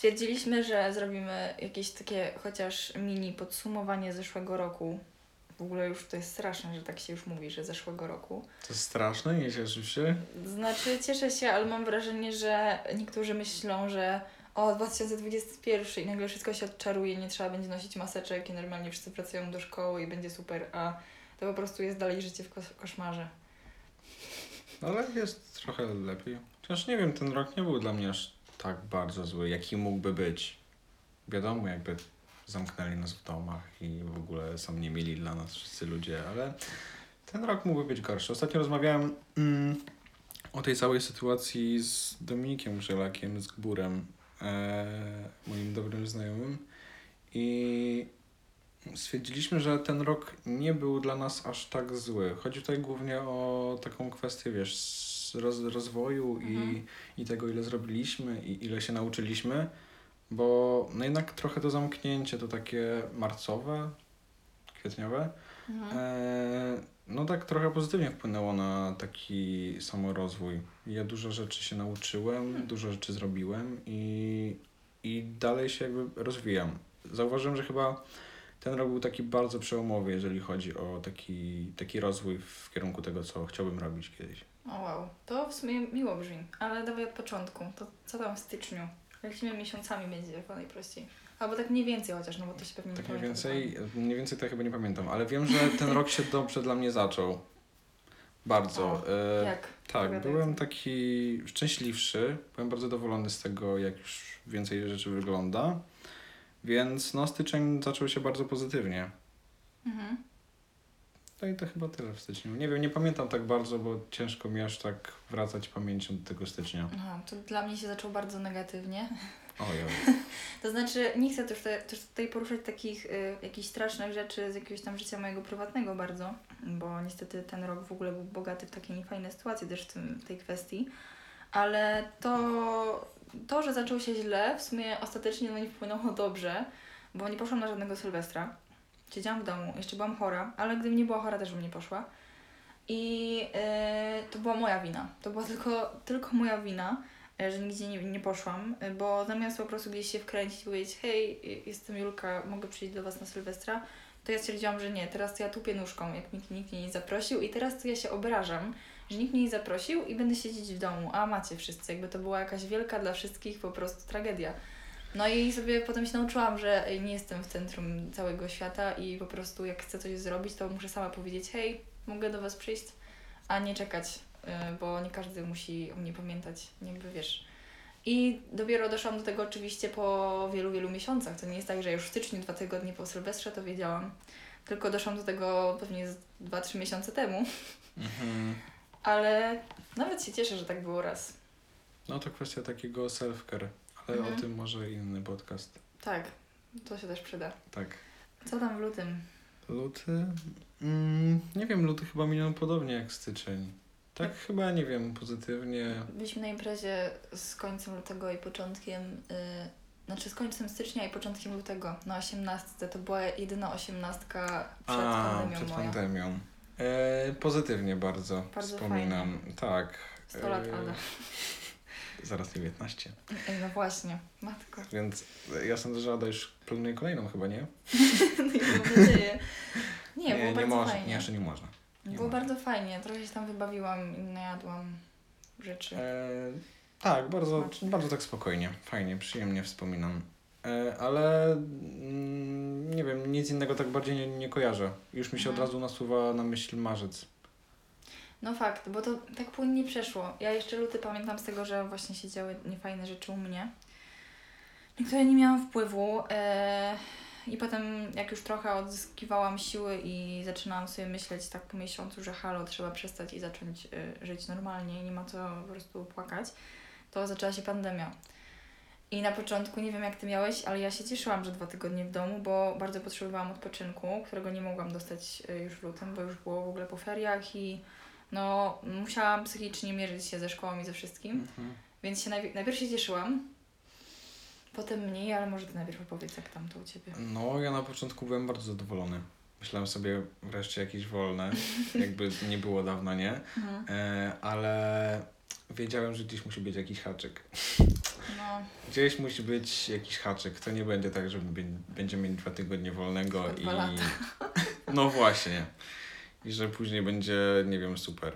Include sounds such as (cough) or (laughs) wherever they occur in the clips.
Stwierdziliśmy, że zrobimy jakieś takie chociaż mini podsumowanie zeszłego roku. W ogóle już to jest straszne, że tak się już mówi, że zeszłego roku. To jest straszne, nie cieszysz się? Znaczy, cieszę się, ale mam wrażenie, że niektórzy myślą, że o 2021 i nagle wszystko się odczaruje, nie trzeba będzie nosić maseczek i normalnie wszyscy pracują do szkoły i będzie super, a to po prostu jest dalej życie w kos- koszmarze. Ale jest trochę lepiej. Chociaż nie wiem, ten rok nie był dla mnie aż tak bardzo zły, jaki mógłby być. Wiadomo, jakby zamknęli nas w domach i w ogóle są nie mieli dla nas wszyscy ludzie, ale ten rok mógłby być gorszy. Ostatnio rozmawiałem mm, o tej całej sytuacji z Dominikiem Żelakiem, z Gburem, e, moim dobrym znajomym i stwierdziliśmy, że ten rok nie był dla nas aż tak zły. Chodzi tutaj głównie o taką kwestię, wiesz, roz, rozwoju Mhm. i, i tego, ile zrobiliśmy i ile się nauczyliśmy, bo no jednak trochę to zamknięcie, to takie marcowe, kwietniowe, Mhm. e, no tak trochę pozytywnie wpłynęło na taki samorozwój. Ja dużo rzeczy się nauczyłem, Hmm. dużo rzeczy zrobiłem i, i dalej się jakby rozwijam. Zauważyłem, że chyba ten rok był taki bardzo przełomowy, jeżeli chodzi o taki, taki rozwój w kierunku tego, co chciałbym robić kiedyś. O wow, to w sumie miło brzmi, ale dawaj od początku. To co tam w styczniu? Lecimy miesiącami będzie chyba najprościej. Albo tak mniej więcej chociaż, no bo to się pewnie Tak nie mniej więcej, dokładnie. mniej więcej to ja chyba nie pamiętam, ale wiem, że ten rok się dobrze dla mnie zaczął. Bardzo. O, E, Jak? Tak, byłem taki szczęśliwszy. Byłem bardzo zadowolony z tego, jak już więcej rzeczy wygląda. Więc no, styczeń zaczął się bardzo pozytywnie. Mhm. No i to chyba tyle w styczniu. Nie wiem, nie pamiętam tak bardzo, bo ciężko mi aż tak wracać pamięcią do tego stycznia. Aha, to dla mnie się zaczął bardzo negatywnie. Ojoj. (laughs) To znaczy, nie chcę też, te, też tutaj poruszać takich y, jakichś strasznych rzeczy z jakiegoś tam życia mojego prywatnego bardzo, bo niestety ten rok w ogóle był bogaty w takie niefajne sytuacje też w, tym, w tej kwestii. Ale to, to, że zaczął się źle, w sumie ostatecznie no nie wpłynęło dobrze, bo nie poszłam na żadnego Sylwestra. Siedziałam w domu, jeszcze byłam chora, ale gdybym nie była chora, też bym nie poszła. I y, to była moja wina. To była tylko, tylko moja wina, y, że nigdzie nie, nie poszłam, y, bo zamiast po prostu gdzieś się wkręcić i powiedzieć hej, y, jestem Julka, mogę przyjść do Was na Sylwestra, to ja stwierdziłam, że nie, teraz to ja tupię nóżką, jak nikt, nikt mnie nie zaprosił i teraz to ja się obrażam, że nikt mnie nie zaprosił i będę siedzieć w domu, a macie wszyscy, jakby to była jakaś wielka dla wszystkich po prostu tragedia. No i sobie potem się nauczyłam, że nie jestem w centrum całego świata i po prostu jak chcę coś zrobić, to muszę sama powiedzieć, hej, mogę do Was przyjść, a nie czekać, y, bo nie każdy musi o mnie pamiętać, jakby wiesz. I dopiero doszłam do tego oczywiście po wielu, wielu miesiącach. To nie jest tak, że już w styczniu, dwa tygodnie po Sylwestrze to wiedziałam. Tylko doszłam do tego pewnie z 2-3 miesiące temu. Mhm. Ale nawet się cieszę, że tak było raz. No to kwestia takiego self-care, ale Mhm. o tym może inny podcast. Tak, to się też przyda. Tak. Co tam w lutym? Luty? Mm, nie wiem, luty chyba minął podobnie jak styczeń. Tak chyba, nie wiem, pozytywnie. Byliśmy na imprezie z końcem lutego i początkiem, yy, znaczy z końcem stycznia i początkiem lutego na 18. To była jedyna osiemnastka przed A, pandemią przed moja. pandemią. E, pozytywnie bardzo, Bardzo wspominam. Tak. 100 lat e, Ada. Zaraz 19. Ej, no właśnie, matko. Więc ja sądzę, że Ada już planuje kolejną chyba, nie? (laughs) Nie mam nadzieję. Nie, było nie, bardzo można, fajnie. nie, jeszcze nie można. nie było można. bardzo fajnie, trochę się tam wybawiłam i najadłam rzeczy. E, tak, bardzo, bardzo tak spokojnie, fajnie, przyjemnie wspominam. E, ale mm, nie wiem, nic innego tak bardziej nie, nie kojarzę. Już mi się od Mhm. razu nasuwa na myśl marzec. No fakt, bo to tak płynnie przeszło. Ja jeszcze luty pamiętam z tego, że właśnie się działy niefajne rzeczy u mnie, na które nie miałam wpływu. E, I potem, jak już trochę odzyskiwałam siły i zaczynałam sobie myśleć tak po miesiącu, że halo, trzeba przestać i zacząć e, żyć normalnie nie ma co po prostu płakać, to zaczęła się pandemia. I na początku, nie wiem jak ty miałeś, ale ja się cieszyłam, że dwa tygodnie w domu, bo bardzo potrzebowałam odpoczynku, którego nie mogłam dostać e, już w lutym, bo już było w ogóle po feriach i no musiałam psychicznie mierzyć się ze szkołą i ze wszystkim, Mhm. więc się najpierw, najpierw się cieszyłam, potem mniej, ale może ty najpierw opowiedz jak tam to u Ciebie. No, ja na początku byłem bardzo zadowolony. Myślałem sobie wreszcie jakieś wolne, (laughs) jakby nie było dawno, nie? Mhm. E, ale wiedziałem, że gdzieś musi być jakiś haczyk. No, Gdzieś musi być jakiś haczyk. To nie będzie tak, że bę- będziemy mieli dwa tygodnie wolnego Tylko i. dwa lata. No właśnie. I że później będzie, nie wiem, super.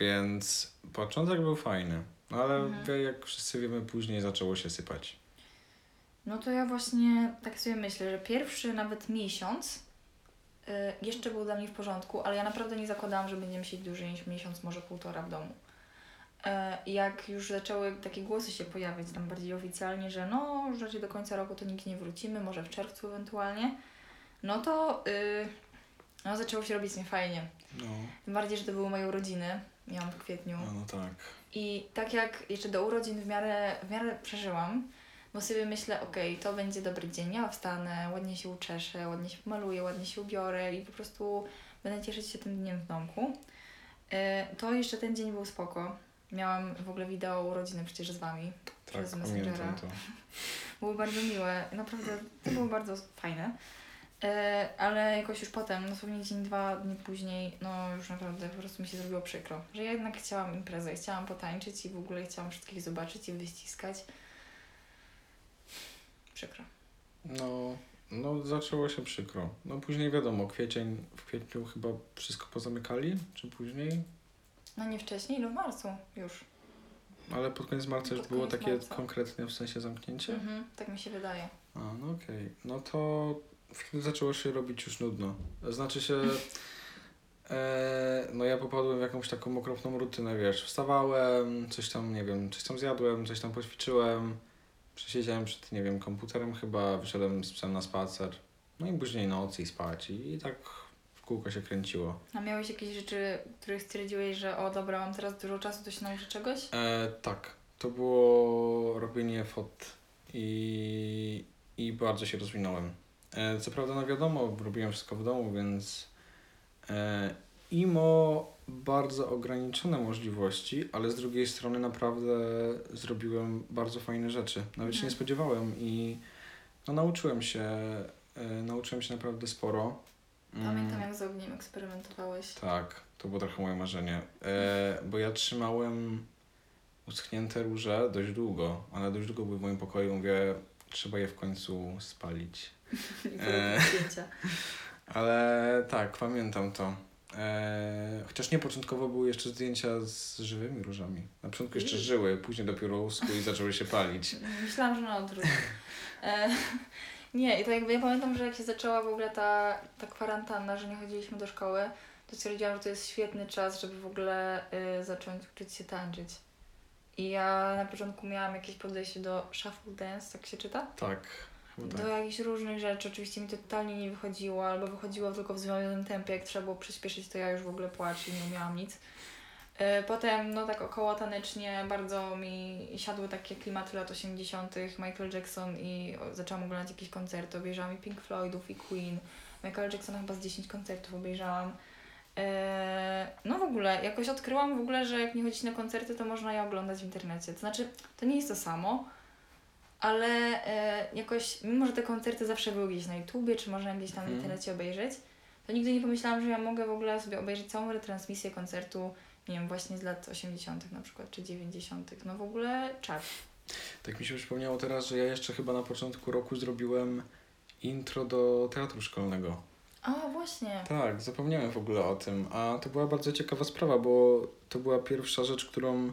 Więc początek był fajny. No ale Mhm. jak wszyscy wiemy, później zaczęło się sypać. no to ja właśnie tak sobie myślę, że pierwszy nawet miesiąc y, jeszcze był dla mnie w porządku, ale ja naprawdę nie zakładałam, że będziemy siedzieć dłużej niż miesiąc, może półtora w domu. E, Jak już zaczęły takie głosy się pojawiać tam bardziej oficjalnie, że no, że do końca roku to nigdzie nie wrócimy, może w czerwcu ewentualnie, no to y, no, zaczęło się robić niefajnie. No, Tym bardziej, że to były moje urodziny, miałam w kwietniu. no, no tak. I tak jak jeszcze do urodzin w miarę, w miarę przeżyłam, bo sobie myślę, okej, to będzie dobry dzień, ja wstanę, ładnie się uczeszę, ładnie się pomaluję, ładnie się ubiorę i po prostu będę cieszyć się tym dniem w domku. E, To jeszcze ten dzień był spoko. Miałam w ogóle wideo urodziny przecież z Wami. Tak, Przez Messengera. to. Było bardzo miłe, naprawdę to było bardzo fajne. E, ale jakoś już potem, dosłownie dzień, dwa dni później, no już naprawdę po prostu mi się zrobiło przykro. Że ja jednak chciałam imprezę, chciałam potańczyć i w ogóle chciałam wszystkich zobaczyć i wyściskać. Przykro. No, no zaczęło się przykro. No później wiadomo, kwiecień, w kwietniu chyba wszystko pozamykali, czy później? No nie wcześniej, no w marcu już. Ale pod koniec marca już było takie marca. konkretne w sensie zamknięcie? Mhm, tak mi się wydaje. A, no okej. No to wtedy zaczęło się robić już nudno. Znaczy się... E, no ja popadłem w jakąś taką okropną rutynę, wiesz, wstawałem, coś tam, nie wiem, coś tam zjadłem, coś tam poćwiczyłem, przesiedziałem przed, nie wiem, komputerem chyba, wyszedłem z psem na spacer, no i później noc i spać i, i tak w kółko się kręciło. A miałeś jakieś rzeczy, których stwierdziłeś, że o dobra, mam teraz dużo czasu, to się nauczę czegoś? E, tak, to było robienie fot i, i bardzo się rozwinąłem. E, co prawda, no wiadomo, robiłem wszystko w domu, więc e, IMO bardzo ograniczone możliwości, ale z drugiej strony naprawdę zrobiłem bardzo fajne rzeczy. Nawet się Mhm. nie spodziewałem i no, nauczyłem się, e, nauczyłem się naprawdę sporo. Mm. Pamiętam jak z ogniem eksperymentowałeś. Tak, to było trochę moje marzenie. E, bo ja trzymałem uschnięte róże dość długo. One dość długo były w moim pokoju. Mówię, trzeba je w końcu spalić. (laughs) I zdjęcia. Ale tak, pamiętam to. E, chociaż nie, początkowo były jeszcze zdjęcia z żywymi różami. Na początku jeszcze żyły, później dopiero uschły i zaczęły się palić. (laughs) Myślałam, że na odwrót. E, (laughs) nie, i to jakby ja pamiętam, że jak się zaczęła w ogóle ta, ta kwarantanna, że nie chodziliśmy do szkoły, to stwierdziłam, że to jest świetny czas, żeby w ogóle y, zacząć uczyć się tańczyć. I ja na początku miałam jakieś podejście do shuffle dance, tak się czyta? Tak, Do tak. jakichś różnych rzeczy. Oczywiście mi to totalnie nie wychodziło, albo wychodziło tylko w zwolnionym tempie. Jak trzeba było przyspieszyć, to ja już w ogóle płacz i nie umiałam nic. E, Potem, no tak około tanecznie, bardzo mi siadły takie klimaty lat 80., Michael Jackson i zaczęłam oglądać jakieś koncerty. Obejrzałam i Pink Floydów, i Queen. Michael Jacksona chyba z 10 koncertów obejrzałam. E, No w ogóle, jakoś odkryłam w ogóle, że jak nie chodzić na koncerty, to można je oglądać w internecie. To znaczy, to nie jest to samo, ale e, jakoś, mimo że te koncerty zawsze były gdzieś na YouTubie, czy można gdzieś tam w Mhm. internecie obejrzeć, to nigdy nie pomyślałam, że ja mogę w ogóle sobie obejrzeć całą retransmisję koncertu, nie wiem, właśnie z lat 80. na przykład, czy 90. No w ogóle czad. Tak mi się przypomniało teraz, że ja jeszcze chyba na początku roku zrobiłem intro do teatru szkolnego. A, właśnie. Tak, zapomniałem w ogóle o tym, a to była bardzo ciekawa sprawa, bo to była pierwsza rzecz, którą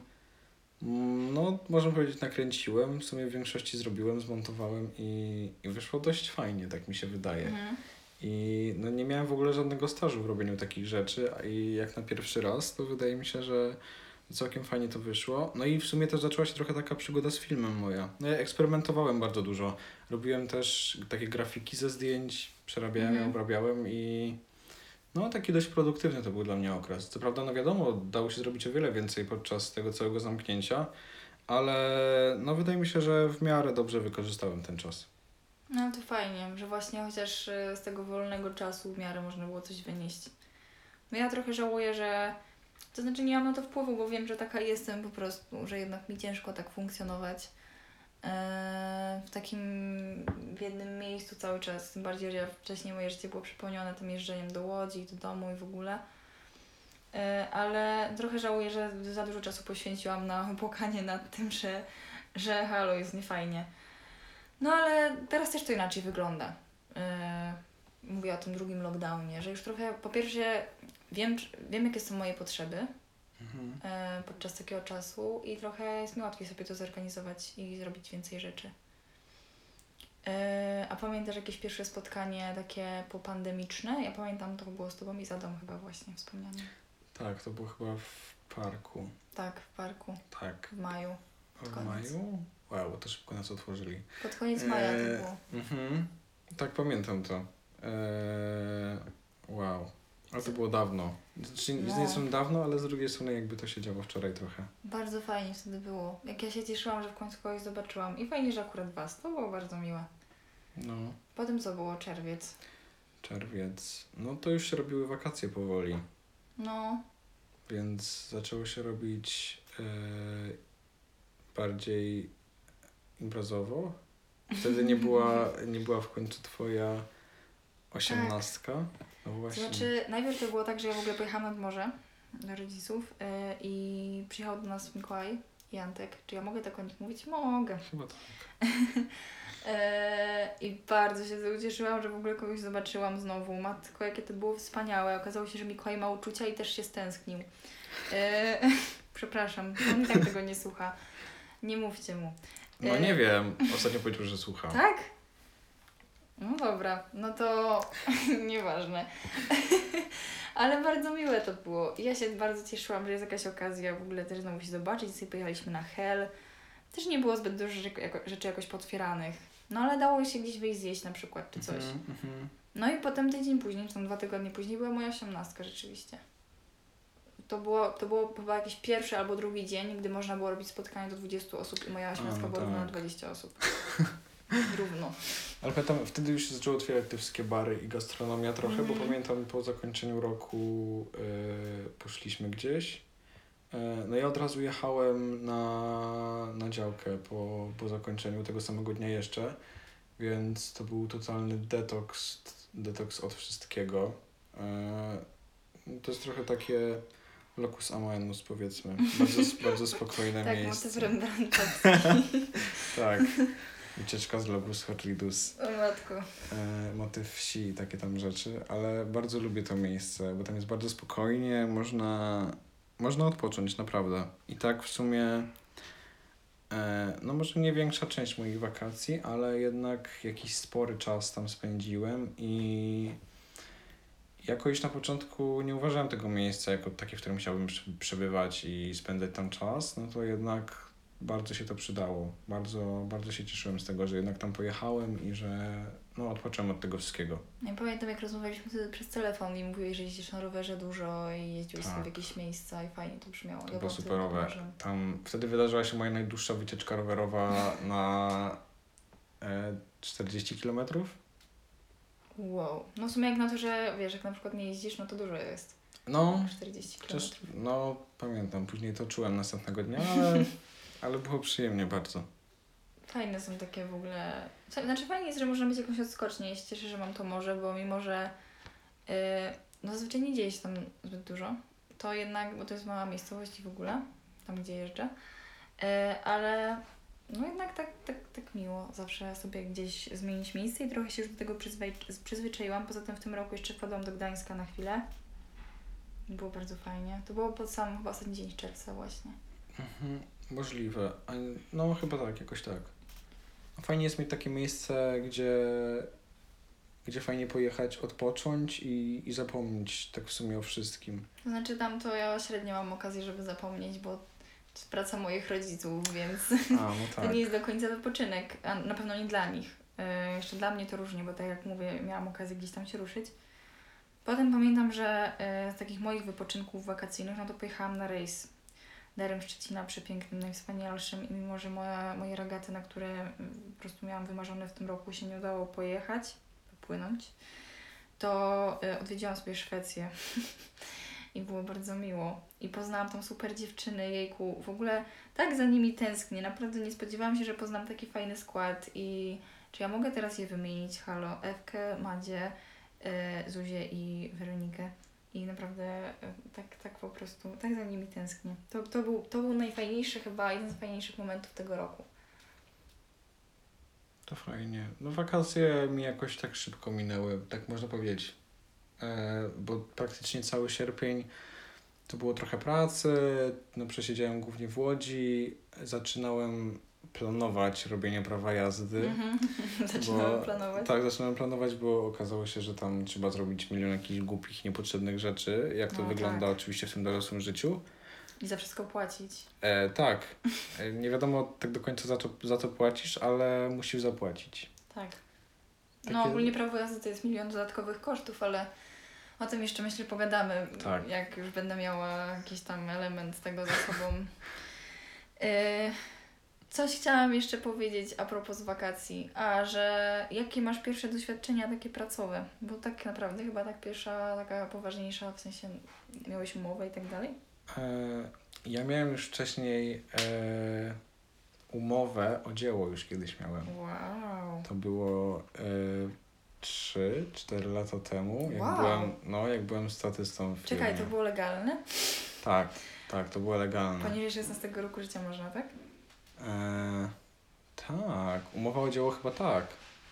no, można powiedzieć nakręciłem, w sumie w większości zrobiłem, zmontowałem i, i wyszło dość fajnie, tak mi się wydaje. Mhm. I no, nie miałem w ogóle żadnego stażu w robieniu takich rzeczy, i jak na pierwszy raz, to wydaje mi się, że całkiem fajnie to wyszło. No i w sumie też zaczęła się trochę taka przygoda z filmem moja. No ja eksperymentowałem bardzo dużo. Robiłem też takie grafiki ze zdjęć, przerabiałem Mhm. obrabiałem i no taki dość produktywny to był dla mnie okres. Co prawda, no wiadomo, dało się zrobić o wiele więcej podczas tego całego zamknięcia, ale no wydaje mi się, że w miarę dobrze wykorzystałem ten czas. No to fajnie, że właśnie chociaż e, z tego wolnego czasu w miarę można było coś wynieść. No ja trochę żałuję, że to znaczy nie mam na to wpływu, bo wiem, że taka jestem po prostu, że jednak mi ciężko tak funkcjonować w takim w jednym miejscu cały czas. Tym bardziej, że ja wcześniej moje życie było przypomniane tym jeżdżeniem do Łodzi, do domu i w ogóle. E, ale trochę żałuję, że za dużo czasu poświęciłam na (laughs) płakanie nad tym, że, że halo, jest niefajnie. No ale teraz też to inaczej wygląda. E, mówię o tym drugim lockdownie, że już trochę, po pierwsze, wiem, wiem jakie są moje potrzeby Mhm. e, podczas takiego czasu i trochę jest mi łatwiej sobie to zorganizować i zrobić więcej rzeczy. E, a pamiętasz jakieś pierwsze spotkanie takie popandemiczne? Ja pamiętam, to było z Tobą i Zadą chyba właśnie wspomniane. Tak, to było chyba w parku. Tak, w parku, Tak. w maju. W maju? Wow, to szybko nas otworzyli. Pod koniec maja to Eee, było. Mhm. Tak, pamiętam to. Eee, wow. Ale to było dawno. Znaczy, z No. jednej strony dawno, ale z drugiej strony jakby to się działo wczoraj trochę. Bardzo fajnie wtedy było. Jak ja się cieszyłam, że w końcu kogoś zobaczyłam. I fajnie, że akurat Was. To było bardzo miłe. No, Potem co było? Czerwiec. czerwiec. No to już się robiły wakacje powoli, No, więc zaczęło się robić e, bardziej imprezowo. Wtedy nie (laughs) była, nie była w końcu twoja osiemnastka. No to właśnie. znaczy najpierw to było tak, że ja w ogóle pojechałam nad morze do rodziców yy, i przyjechał do nas Mikołaj i Antek. Czy ja mogę tak o nich mówić? Mogę. (laughs) Chyba tak. Eee, I bardzo się ucieszyłam, że w ogóle kogoś zobaczyłam znowu. Matko, jakie to było wspaniałe. Okazało się, że Mikołaj ma uczucia i też się stęsknił. Eee, (laughs) przepraszam, on i tak tego nie słucha. Nie mówcie mu. No E, nie wiem. Ostatnio powiedział, że słucha. Tak? No dobra, no to (laughs) nieważne. (laughs) Ale bardzo miłe to było. Ja się bardzo cieszyłam, że jest jakaś okazja w ogóle też znowu się zobaczyć. Sobie pojechaliśmy na Hel. Też nie było zbyt dużo rzeczy, jako, rzeczy jakoś potwieranych. No ale dało się gdzieś wyjść zjeść na przykład, czy coś. Mhm, mhm. No i potem tydzień później, czy tam dwa tygodnie później była moja osiemnastka rzeczywiście. To było, to było chyba jakiś pierwszy albo drugi dzień, gdy można było robić spotkanie do 20 osób i moja osiemnastka no była na tak. 20 osób. (laughs) Równo. Ale pamiętam, wtedy już się zaczęły otwierać te wszystkie bary i gastronomia trochę, bo Mhm. pamiętam po zakończeniu roku y, poszliśmy gdzieś. Y, no ja od razu jechałem na, na działkę po, po zakończeniu tego samego dnia jeszcze, więc to był totalny detoks, detoks od wszystkiego. Y, to jest trochę takie locus amoenus powiedzmy, bardzo, bardzo (laughs) spokojne Tak, miejsce. motyw Rembrandtowski. (laughs) Tak, wycieczka z Lobus Horridus. O matko. e, motyw wsi i takie tam rzeczy, ale bardzo lubię to miejsce, bo tam jest bardzo spokojnie, można, można odpocząć, naprawdę. I tak w sumie, e, no może nie większa część moich wakacji, ale jednak jakiś spory czas tam spędziłem i jakoś na początku nie uważałem tego miejsca jako takie, w którym chciałbym przebywać i spędzać tam czas, no to jednak bardzo się to przydało. Bardzo, bardzo się cieszyłem z tego, że jednak tam pojechałem i że no, odpocząłem od tego wszystkiego. Ja pamiętam, jak rozmawialiśmy wtedy przez telefon i mówiłeś, że jeździsz na rowerze dużo i jeździłeś sobie w Tak. jakieś miejsca i fajnie to brzmiało. To Ja było superowe. Tam wtedy wydarzyła się moja najdłuższa wycieczka rowerowa (laughs) na e, 40 kilometrów. Wow. No w sumie jak na to, że wiesz, jak na przykład nie jeździsz, no to dużo jest. No, 40 km. no pamiętam, później to czułem następnego dnia, ale, (laughs) ale było przyjemnie bardzo. Fajne są takie w ogóle. Znaczy fajnie jest, że można mieć jakąś odskocznię. Ja się cieszę, że mam to morze, bo mimo, że yy, no zazwyczaj nie dzieje się tam zbyt dużo, to jednak, bo to jest mała miejscowość w ogóle, tam gdzie jeżdżę, yy, ale no jednak tak, tak, tak miło zawsze sobie gdzieś zmienić miejsce i trochę się już do tego przyzwyczai- przyzwyczaiłam. Poza tym w tym roku jeszcze wpadłam do Gdańska na chwilę. Było bardzo fajnie. To było pod sam chyba ostatni dzień czerwca właśnie. Mhm, możliwe. No chyba tak, jakoś tak. Fajnie jest mieć takie miejsce, gdzie, gdzie fajnie pojechać, odpocząć i, i zapomnieć tak w sumie o wszystkim. To znaczy tam to ja średnio mam okazję, żeby zapomnieć, bo to jest praca moich rodziców, więc A, no (laughs) to tak. nie jest do końca wypoczynek, a na pewno nie dla nich. Yy, jeszcze dla mnie to różnie, bo tak jak mówię, miałam okazję gdzieś tam się ruszyć. Potem pamiętam, że yy, z takich moich wypoczynków wakacyjnych, no to pojechałam na rejs Darem Szczecina, przepięknym, najwspanialszym i mimo, że moja, moje regaty, na które mm, po prostu miałam wymarzone w tym roku, się nie udało pojechać, popłynąć, to y, odwiedziłam sobie Szwecję. (laughs) I było bardzo miło. I poznałam tam super dziewczyny, jejku. W ogóle tak za nimi tęsknię. Naprawdę nie spodziewałam się, że poznam taki fajny skład. I czy ja mogę teraz je wymienić? Halo, Ewkę, Madzie, y, Zuzię i Weronikę. I naprawdę e, tak, tak po prostu, tak za nimi tęsknię. To, to, był, to był najfajniejszy chyba, jeden z fajniejszych momentów tego roku. To fajnie. No wakacje mi jakoś tak szybko minęły, tak można powiedzieć. E, bo praktycznie cały sierpień to było trochę pracy, no przesiedziałem głównie w Łodzi, zaczynałem planować robienie prawa jazdy. (laughs) Zaczynamy Bo- planować. Tak, zacząłem planować, bo okazało się, że tam trzeba zrobić milion jakichś głupich, niepotrzebnych rzeczy, jak to No, wygląda tak. oczywiście w tym dorosłym życiu. I za wszystko płacić. E, tak, e, nie wiadomo tak do końca za to, za to płacisz, ale musisz zapłacić. Tak. Takie- No ogólnie prawo jazdy to jest milion dodatkowych kosztów, ale o tym jeszcze myślę pogadamy, Tak. jak już będę miała jakiś tam element tego za sobą. (laughs) E, Coś chciałam jeszcze powiedzieć a propos wakacji, a że jakie masz pierwsze doświadczenia takie pracowe? Bo tak naprawdę chyba tak pierwsza, taka poważniejsza, w sensie miałeś umowę i tak dalej? E, ja miałem już wcześniej e, umowę o dzieło, już kiedyś miałem. Wow. To było e, 3-4 lata temu, jak, Wow. byłem, no, jak byłem statystą w Czekaj, to było legalne? Tak, tak, to było legalne. Poniżej 16 roku życia można, tak? E, tak, umowa o dzieło chyba tak.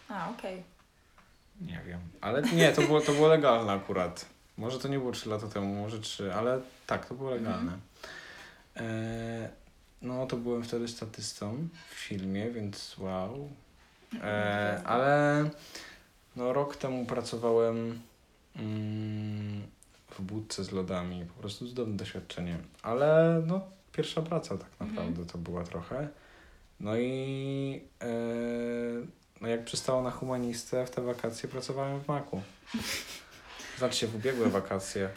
A, okej. Nie wiem. Ale nie, to było, to było legalne akurat. Może to nie było 3 lata temu, może 3, ale tak, to było legalne. E, no, to byłem wtedy statystą w filmie, więc wow. E, ale no, rok temu pracowałem mm, w budce z lodami. Po prostu cudowne doświadczenie. Ale no, pierwsza praca tak Mhm. naprawdę to była trochę. No i e, no jak przystało na humanistę, w te wakacje pracowałem w maku. Znaczy się w ubiegłe wakacje,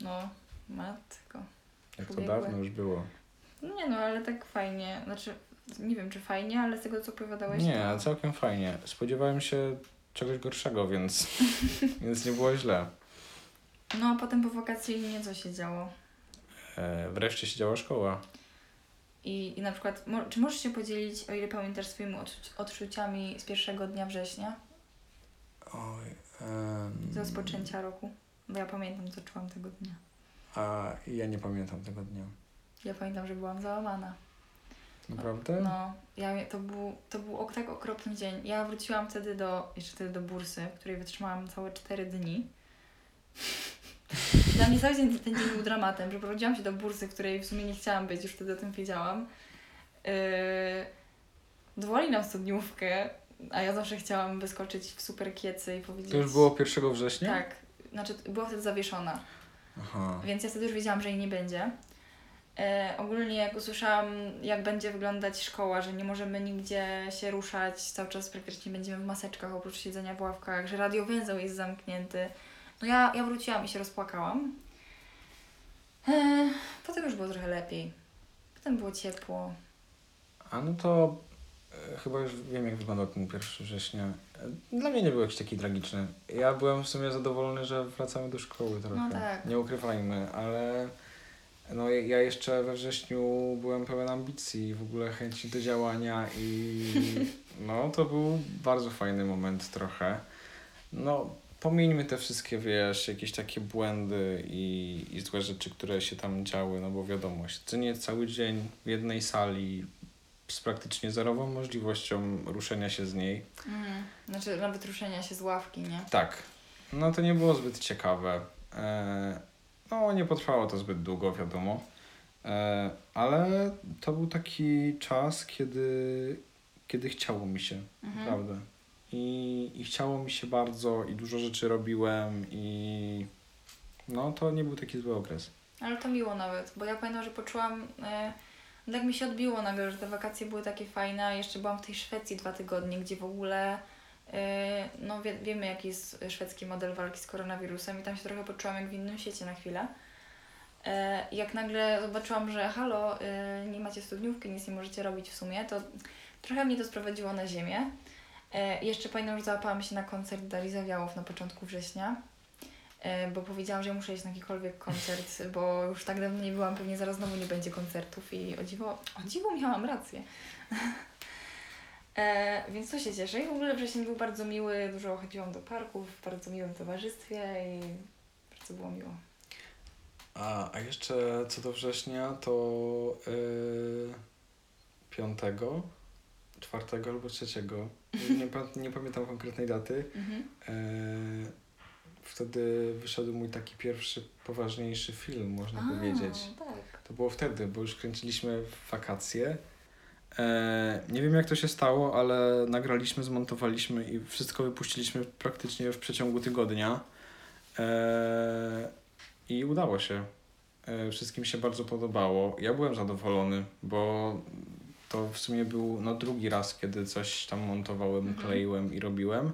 No, matko. jak to Ubiegłe. dawno już było. No nie no, ale tak fajnie. Znaczy, nie wiem czy fajnie, ale z tego co opowiadałeś Nie, to... całkiem fajnie. Spodziewałem się czegoś gorszego, więc, (laughs) więc nie było źle. No a potem po wakacji nieco się działo. E, wreszcie się działa szkoła. I, I na przykład, mo- czy możesz się podzielić, o ile pamiętasz, swoimi odczu- odczuciami z pierwszego dnia września, Oj. em, z rozpoczęcia roku? Bo ja pamiętam, co czułam tego dnia. A ja nie pamiętam tego dnia. Ja pamiętam, że byłam załamana. Naprawdę? No, ja, to, był, to był tak okropny dzień. Ja wróciłam wtedy do, jeszcze wtedy do bursy, w której wytrzymałam całe 4 dni. Dla mnie cały dzień, ten dzień był dramatem. Przeprowadziłam się do bursy, której w sumie nie chciałam być, już wtedy o tym wiedziałam. Yy, dowoli nam studniówkę, a ja zawsze chciałam wyskoczyć w super kiecy i powiedzieć... To już było 1 września? Tak, znaczy była wtedy zawieszona. Aha. Więc ja wtedy już wiedziałam, że jej nie będzie. E, ogólnie jak usłyszałam, jak będzie wyglądać szkoła, że nie możemy nigdzie się ruszać, cały czas praktycznie będziemy w maseczkach oprócz siedzenia w ławkach, że radiowęzeł jest zamknięty. No ja, ja wróciłam i się rozpłakałam. E, potem już było trochę lepiej. Potem było ciepło. A no to e, chyba już wiem, jak wyglądał ten 1 września. E, Dla mnie nie był jakiś taki tragiczny. Ja byłem w sumie zadowolony, że wracamy do szkoły trochę. No tak. Nie ukrywajmy, ale no ja ja jeszcze we wrześniu byłem pełen ambicji, w ogóle chęci do działania i (laughs) no to był bardzo fajny moment trochę. No pomińmy te wszystkie, wiesz, jakieś takie błędy i, i złe rzeczy, które się tam działy, no bo wiadomo, siedzenie cały dzień w jednej sali z praktycznie zerową możliwością ruszenia się z niej. Mm. Znaczy nawet ruszenia się z ławki, nie? Tak, no to nie było zbyt ciekawe. E, no nie potrwało to zbyt długo, wiadomo. E, ale to był taki czas, kiedy, kiedy chciało mi się, Mhm. naprawdę. I, I chciało mi się bardzo i dużo rzeczy robiłem i no to nie był taki zły okres. Ale to miło nawet, bo ja pamiętam, że poczułam, e, tak mi się odbiło nagle, że te wakacje były takie fajne, jeszcze byłam w tej Szwecji dwa tygodnie, gdzie w ogóle, e, no wie, wiemy jaki jest szwedzki model walki z koronawirusem i tam się trochę poczułam jak w innym świecie na chwilę. E, jak nagle zobaczyłam, że halo, nie macie studniówki, nic nie możecie robić w sumie, to trochę mnie to sprowadziło na ziemię. E, jeszcze pamiętam, że załapałam się na koncert Darii Zawiałów na początku września. E, bo powiedziałam, że muszę iść na jakikolwiek koncert, (laughs) bo już tak dawno nie byłam, pewnie zaraz znowu nie będzie koncertów i o dziwo, o dziwo miałam rację. (laughs) e, więc to się cieszę i w ogóle wrzesień był bardzo miły, dużo chodziłam do parków w bardzo miłym towarzystwie i bardzo było miło. A, a jeszcze co do września, to yy, piątego, czwartego albo trzeciego, nie, pa- nie pamiętam konkretnej daty, Mhm. yy, wtedy wyszedł mój taki pierwszy poważniejszy film, można A, powiedzieć. tak. To było wtedy, bo już kręciliśmy wakacje. E, nie wiem jak to się stało, ale nagraliśmy, zmontowaliśmy i wszystko wypuściliśmy praktycznie w przeciągu tygodnia. E, I udało się. E, wszystkim się bardzo podobało. Ja byłem zadowolony, bo to w sumie był no, drugi raz, kiedy coś tam montowałem, Mhm. kleiłem i robiłem.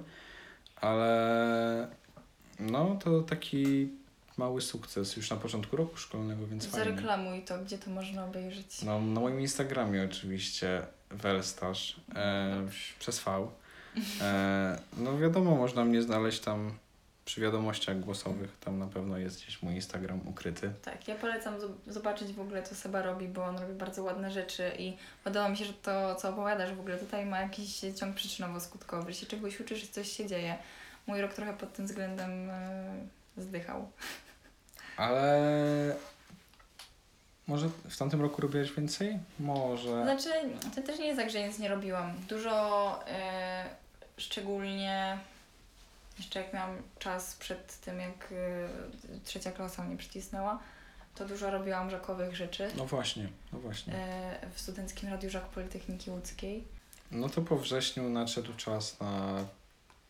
Ale no to taki mały sukces już na początku roku szkolnego, więc fajnie. Zareklamuj to, gdzie to można obejrzeć. No, na moim Instagramie oczywiście Welstaż e, przez V. E, no wiadomo, można mnie znaleźć tam przy wiadomościach głosowych. Tam na pewno jest gdzieś mój Instagram ukryty. Tak, ja polecam zob- zobaczyć w ogóle, co Seba robi, bo on robi bardzo ładne rzeczy i podoba mi się, że to, co opowiadasz w ogóle tutaj ma jakiś ciąg przyczynowo-skutkowy, się czegoś uczysz coś się dzieje. Mój rok trochę pod tym względem e, zdychał. (laughs) Ale może w tamtym roku robiłeś więcej? Może. Znaczy, to też nie jest tak, że nic nie robiłam. Dużo, e, szczególnie jeszcze jak miałam czas przed tym, jak e, trzecia klasa mnie przycisnęła, to dużo robiłam żakowych rzeczy No właśnie, no właśnie. e, w Studenckim Radiu Żak Politechniki Łódzkiej. No to po wrześniu nadszedł czas na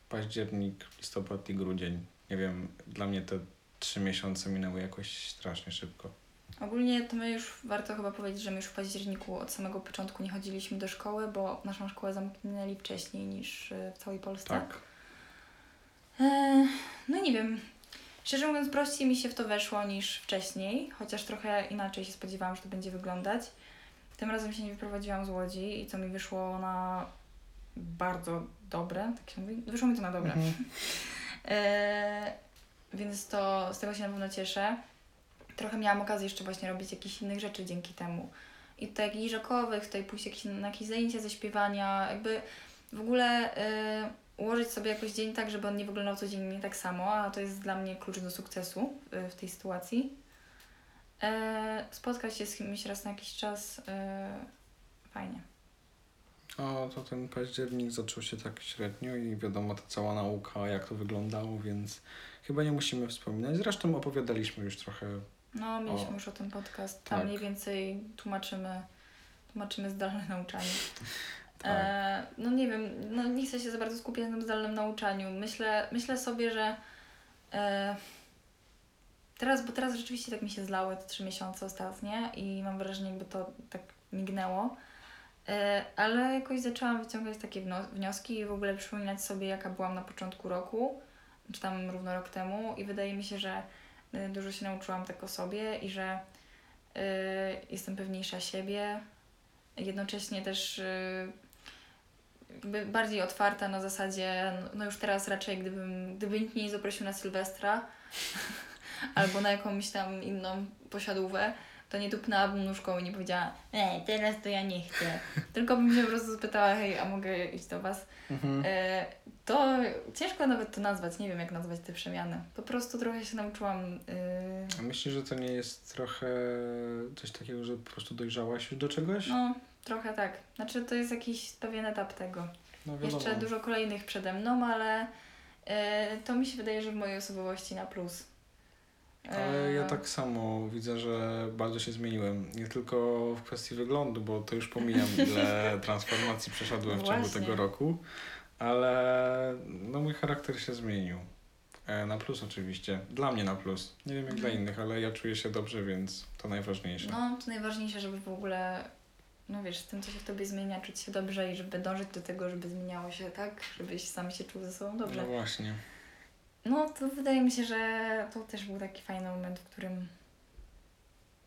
październik, listopad i grudzień. Nie wiem, dla mnie te trzy miesiące minęły jakoś strasznie szybko. Ogólnie to my już, warto chyba powiedzieć, że my już w październiku od samego początku nie chodziliśmy do szkoły, bo naszą szkołę zamknęli wcześniej niż e, w całej Polsce. Tak. E, no nie wiem. Szczerze mówiąc, prościej mi się w to weszło niż wcześniej, chociaż trochę inaczej się spodziewałam, że to będzie wyglądać. Tym razem się nie wyprowadziłam z Łodzi i co mi wyszło na bardzo dobre, tak się mówi? Wyszło mi to na dobre. Mhm. (laughs) E, więc to z tego się na pewno cieszę. Trochę miałam okazję jeszcze właśnie robić jakichś innych rzeczy dzięki temu. I tutaj jakichś żakowych, tutaj pójść jakieś, na jakieś zajęcia ze śpiewania, jakby w ogóle e, ułożyć sobie jakoś dzień tak, żeby on nie wyglądał codziennie tak samo, a to jest dla mnie klucz do sukcesu w, w tej sytuacji. E, spotkać się z kimś raz na jakiś czas e, fajnie. O, to ten październik zaczął się tak średnio i wiadomo ta cała nauka, jak to wyglądało, więc chyba nie musimy wspominać. Zresztą opowiadaliśmy już trochę. No, mieliśmy O. już o tym podcast. Tam Tak. mniej więcej tłumaczymy, tłumaczymy zdalne nauczanie. (laughs) Tak. E, no nie wiem, no nie chcę się za bardzo skupiać na tym zdalnym nauczaniu. Myślę, myślę sobie, że e, teraz, bo teraz rzeczywiście tak mi się zlały te trzy miesiące ostatnie i mam wrażenie, jakby to tak mignęło. E, ale jakoś zaczęłam wyciągać takie wnioski i w ogóle przypominać sobie, jaka byłam na początku roku, czy tam równo rok temu i wydaje mi się, że y, dużo się nauczyłam tak o sobie i że y, jestem pewniejsza siebie. Jednocześnie też bardziej otwarta na zasadzie, no- już teraz raczej gdybym, gdyby nikt mnie nie zaprosił na Sylwestra (laughs) albo na jakąś tam inną posiadówę, to nie tupnęłabym nóżką i nie powiedziała, nie, teraz to ja nie chcę. Tylko bym się po prostu spytała, hej, a mogę iść do Was? Mhm. E, to ciężko nawet to nazwać, nie wiem jak nazwać te przemiany. Po prostu trochę się nauczyłam. y, A myślisz, że to nie jest trochę coś takiego, że po prostu dojrzałaś już do czegoś? no, trochę tak. Znaczy, to jest jakiś pewien etap tego. No. Jeszcze dużo kolejnych przede mną, ale e, to mi się wydaje, że w mojej osobowości na plus. Ale ja E, tak samo widzę, że bardzo się zmieniłem. Nie tylko w kwestii wyglądu, bo to już pomijam, ile (laughs) transformacji przeszedłem w ciągu Właśnie. tego roku, ale no mój charakter się zmienił. E, Na plus oczywiście. Dla mnie na plus. Nie wiem jak dla Mhm. innych, ale ja czuję się dobrze, więc to najważniejsze. No, to najważniejsze, żeby w ogóle, no wiesz, z tym, co się w tobie zmienia, czuć się dobrze i żeby dążyć do tego, żeby zmieniało się tak, żebyś sam się czuł ze sobą dobrze. No właśnie. No, to wydaje mi się, że to też był taki fajny moment, w którym.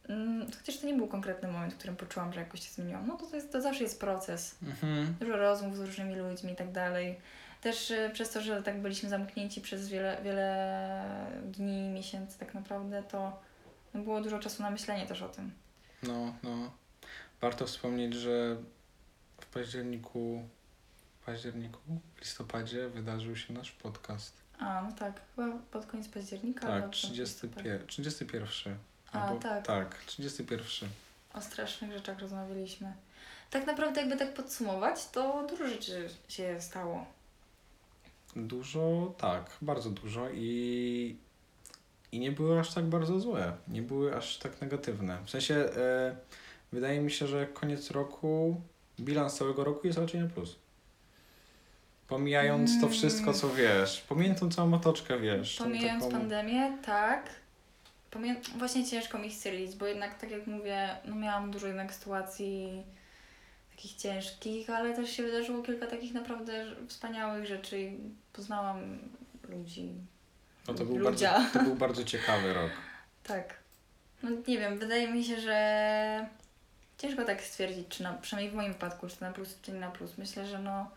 Mm, chociaż to nie był konkretny moment, w którym poczułam, że jakoś się zmieniłam. No to, to, jest, to zawsze jest proces. Mhm. Dużo rozmów z różnymi ludźmi i tak dalej. Też y, przez to, że tak byliśmy zamknięci przez wiele, wiele dni, miesięcy tak naprawdę, to no, było dużo czasu na myślenie też o tym. No, no. Warto wspomnieć, że w październiku, w październiku, w listopadzie wydarzył się nasz podcast. A, no tak, chyba pod koniec października. Tak, pod 31. listopada. 31. A, Albo- tak. Tak, 31. O strasznych rzeczach rozmawialiśmy. Tak naprawdę, jakby tak podsumować, to dużo rzeczy się stało. Dużo, tak, bardzo dużo i, i nie były aż tak bardzo złe. Nie były aż tak negatywne. W sensie, e, wydaje mi się, że koniec roku, bilans całego roku jest raczej na plus. Pomijając to wszystko, co wiesz, pomijając tą całą otoczkę, wiesz. tą Pomijając taką- pandemię, tak. Pomija- Właśnie ciężko mi strzelić, bo jednak, tak jak mówię, no miałam dużo jednak sytuacji takich ciężkich, ale też się wydarzyło kilka takich naprawdę wspaniałych rzeczy i poznałam ludzi. No to był, bardzo, Ludzia. (laughs) to był bardzo ciekawy rok. Tak. No nie wiem, wydaje mi się, że ciężko tak stwierdzić, czy na, przynajmniej w moim wypadku, czy na plus, czy nie na plus. Myślę, że no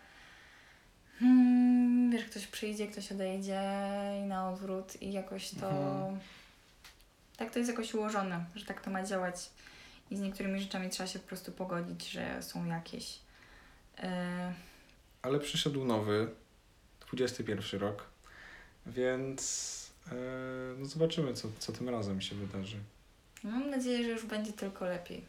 hmm, wiesz, ktoś przyjdzie, ktoś odejdzie i na odwrót i jakoś to Mhm. tak to jest jakoś ułożone, że tak to ma działać i z niektórymi rzeczami trzeba się po prostu pogodzić, że są jakieś. E, Ale przyszedł nowy, 21 rok, więc e, no zobaczymy, co, co tym razem się wydarzy. Mam nadzieję, że już będzie tylko lepiej.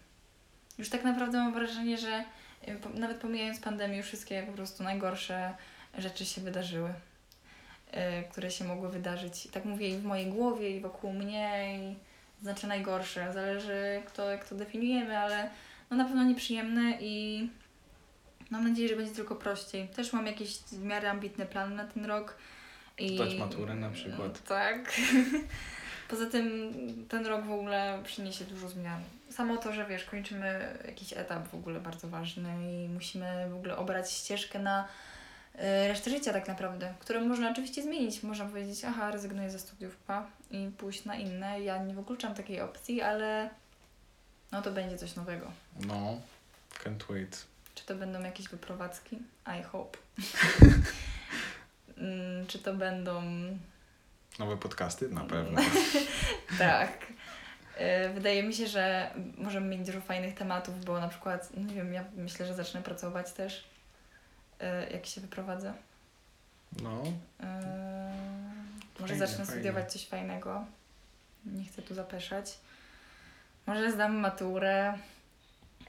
Już tak naprawdę mam wrażenie, że y, po- nawet pomijając pandemię, wszystkie po prostu najgorsze rzeczy się wydarzyły, y, które się mogły wydarzyć. Tak mówię i w mojej głowie, i wokół mnie, i znaczy najgorsze. Zależy, kto, jak to definiujemy, ale no na pewno nieprzyjemne i mam nadzieję, że będzie tylko prościej. Też mam jakieś w miarę ambitne plany na ten rok. I, Zdać maturę na przykład. Tak. (laughs) Poza tym ten rok w ogóle przyniesie dużo zmian. Samo to, że wiesz, kończymy jakiś etap w ogóle bardzo ważny i musimy w ogóle obrać ścieżkę na resztę życia tak naprawdę, którą można oczywiście zmienić. Można powiedzieć, aha, rezygnuję ze studiów pa i pójść na inne. Ja nie wykluczam takiej opcji, ale no to będzie coś nowego. No, can't wait. Czy to będą jakieś wyprowadzki? I hope. (laughs) Mm, Czy to będą Nowe podcasty? Na pewno. (laughs) Tak. E, Wydaje mi się, że możemy mieć dużo fajnych tematów, bo na przykład, no nie wiem, ja myślę, że zacznę pracować też, jak się wyprowadzę. No, E, Może zacznę studiować coś fajnego. Nie chcę tu zapeszać. Może zdam maturę.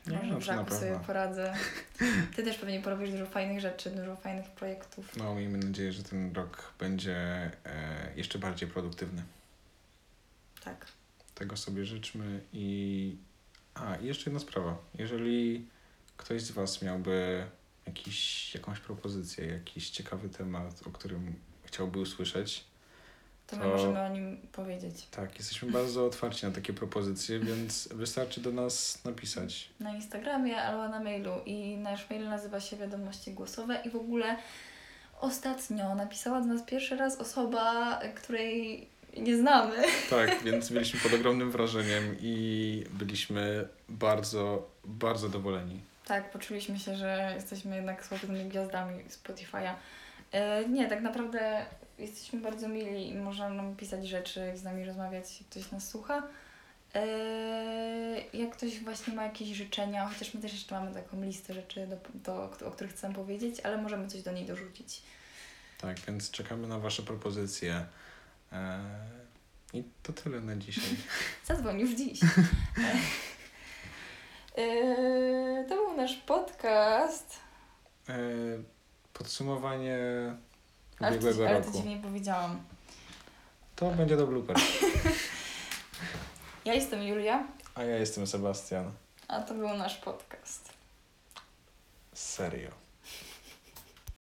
Nie, Może no żaku sobie poradzę. (laughs) Ty też pewnie porobisz dużo fajnych rzeczy, dużo fajnych projektów. no miejmy nadzieję, że ten rok będzie e, jeszcze bardziej produktywny. Tak. Tego sobie życzmy i... A, i jeszcze jedna sprawa. Jeżeli ktoś z Was miałby jakiś, jakąś propozycję, jakiś ciekawy temat, o którym chciałby usłyszeć, To my To- możemy o nim powiedzieć. tak, jesteśmy bardzo (laughs) otwarci na takie propozycje, więc wystarczy do nas napisać. na Instagramie albo na mailu i nasz mail nazywa się Wiadomości Głosowe i w ogóle ostatnio napisała do nas pierwszy raz osoba, której nie znamy. Tak, (laughs) więc byliśmy pod ogromnym wrażeniem i byliśmy bardzo, bardzo zadowoleni. Tak, poczuliśmy się, że jesteśmy jednak sławnymi gwiazdami Spotify'a. E, nie, tak naprawdę jesteśmy bardzo mili i można nam pisać rzeczy, z nami rozmawiać, jak ktoś nas słucha. E, jak ktoś właśnie ma jakieś życzenia, chociaż my też jeszcze mamy taką listę rzeczy, do, do, o których chcę powiedzieć, ale możemy coś do niej dorzucić. Tak, więc czekamy na Wasze propozycje. Eee, I to tyle na dzisiaj. (laughs) Zadzwoń już dziś. (laughs) Eee, to był nasz podcast. Eee, podsumowanie Ale to, ubiegłego ale to roku. dziwnie powiedziałam. To będzie do blooper. (laughs) Ja jestem Julia, A ja jestem Sebastian. a to był nasz podcast. Serio.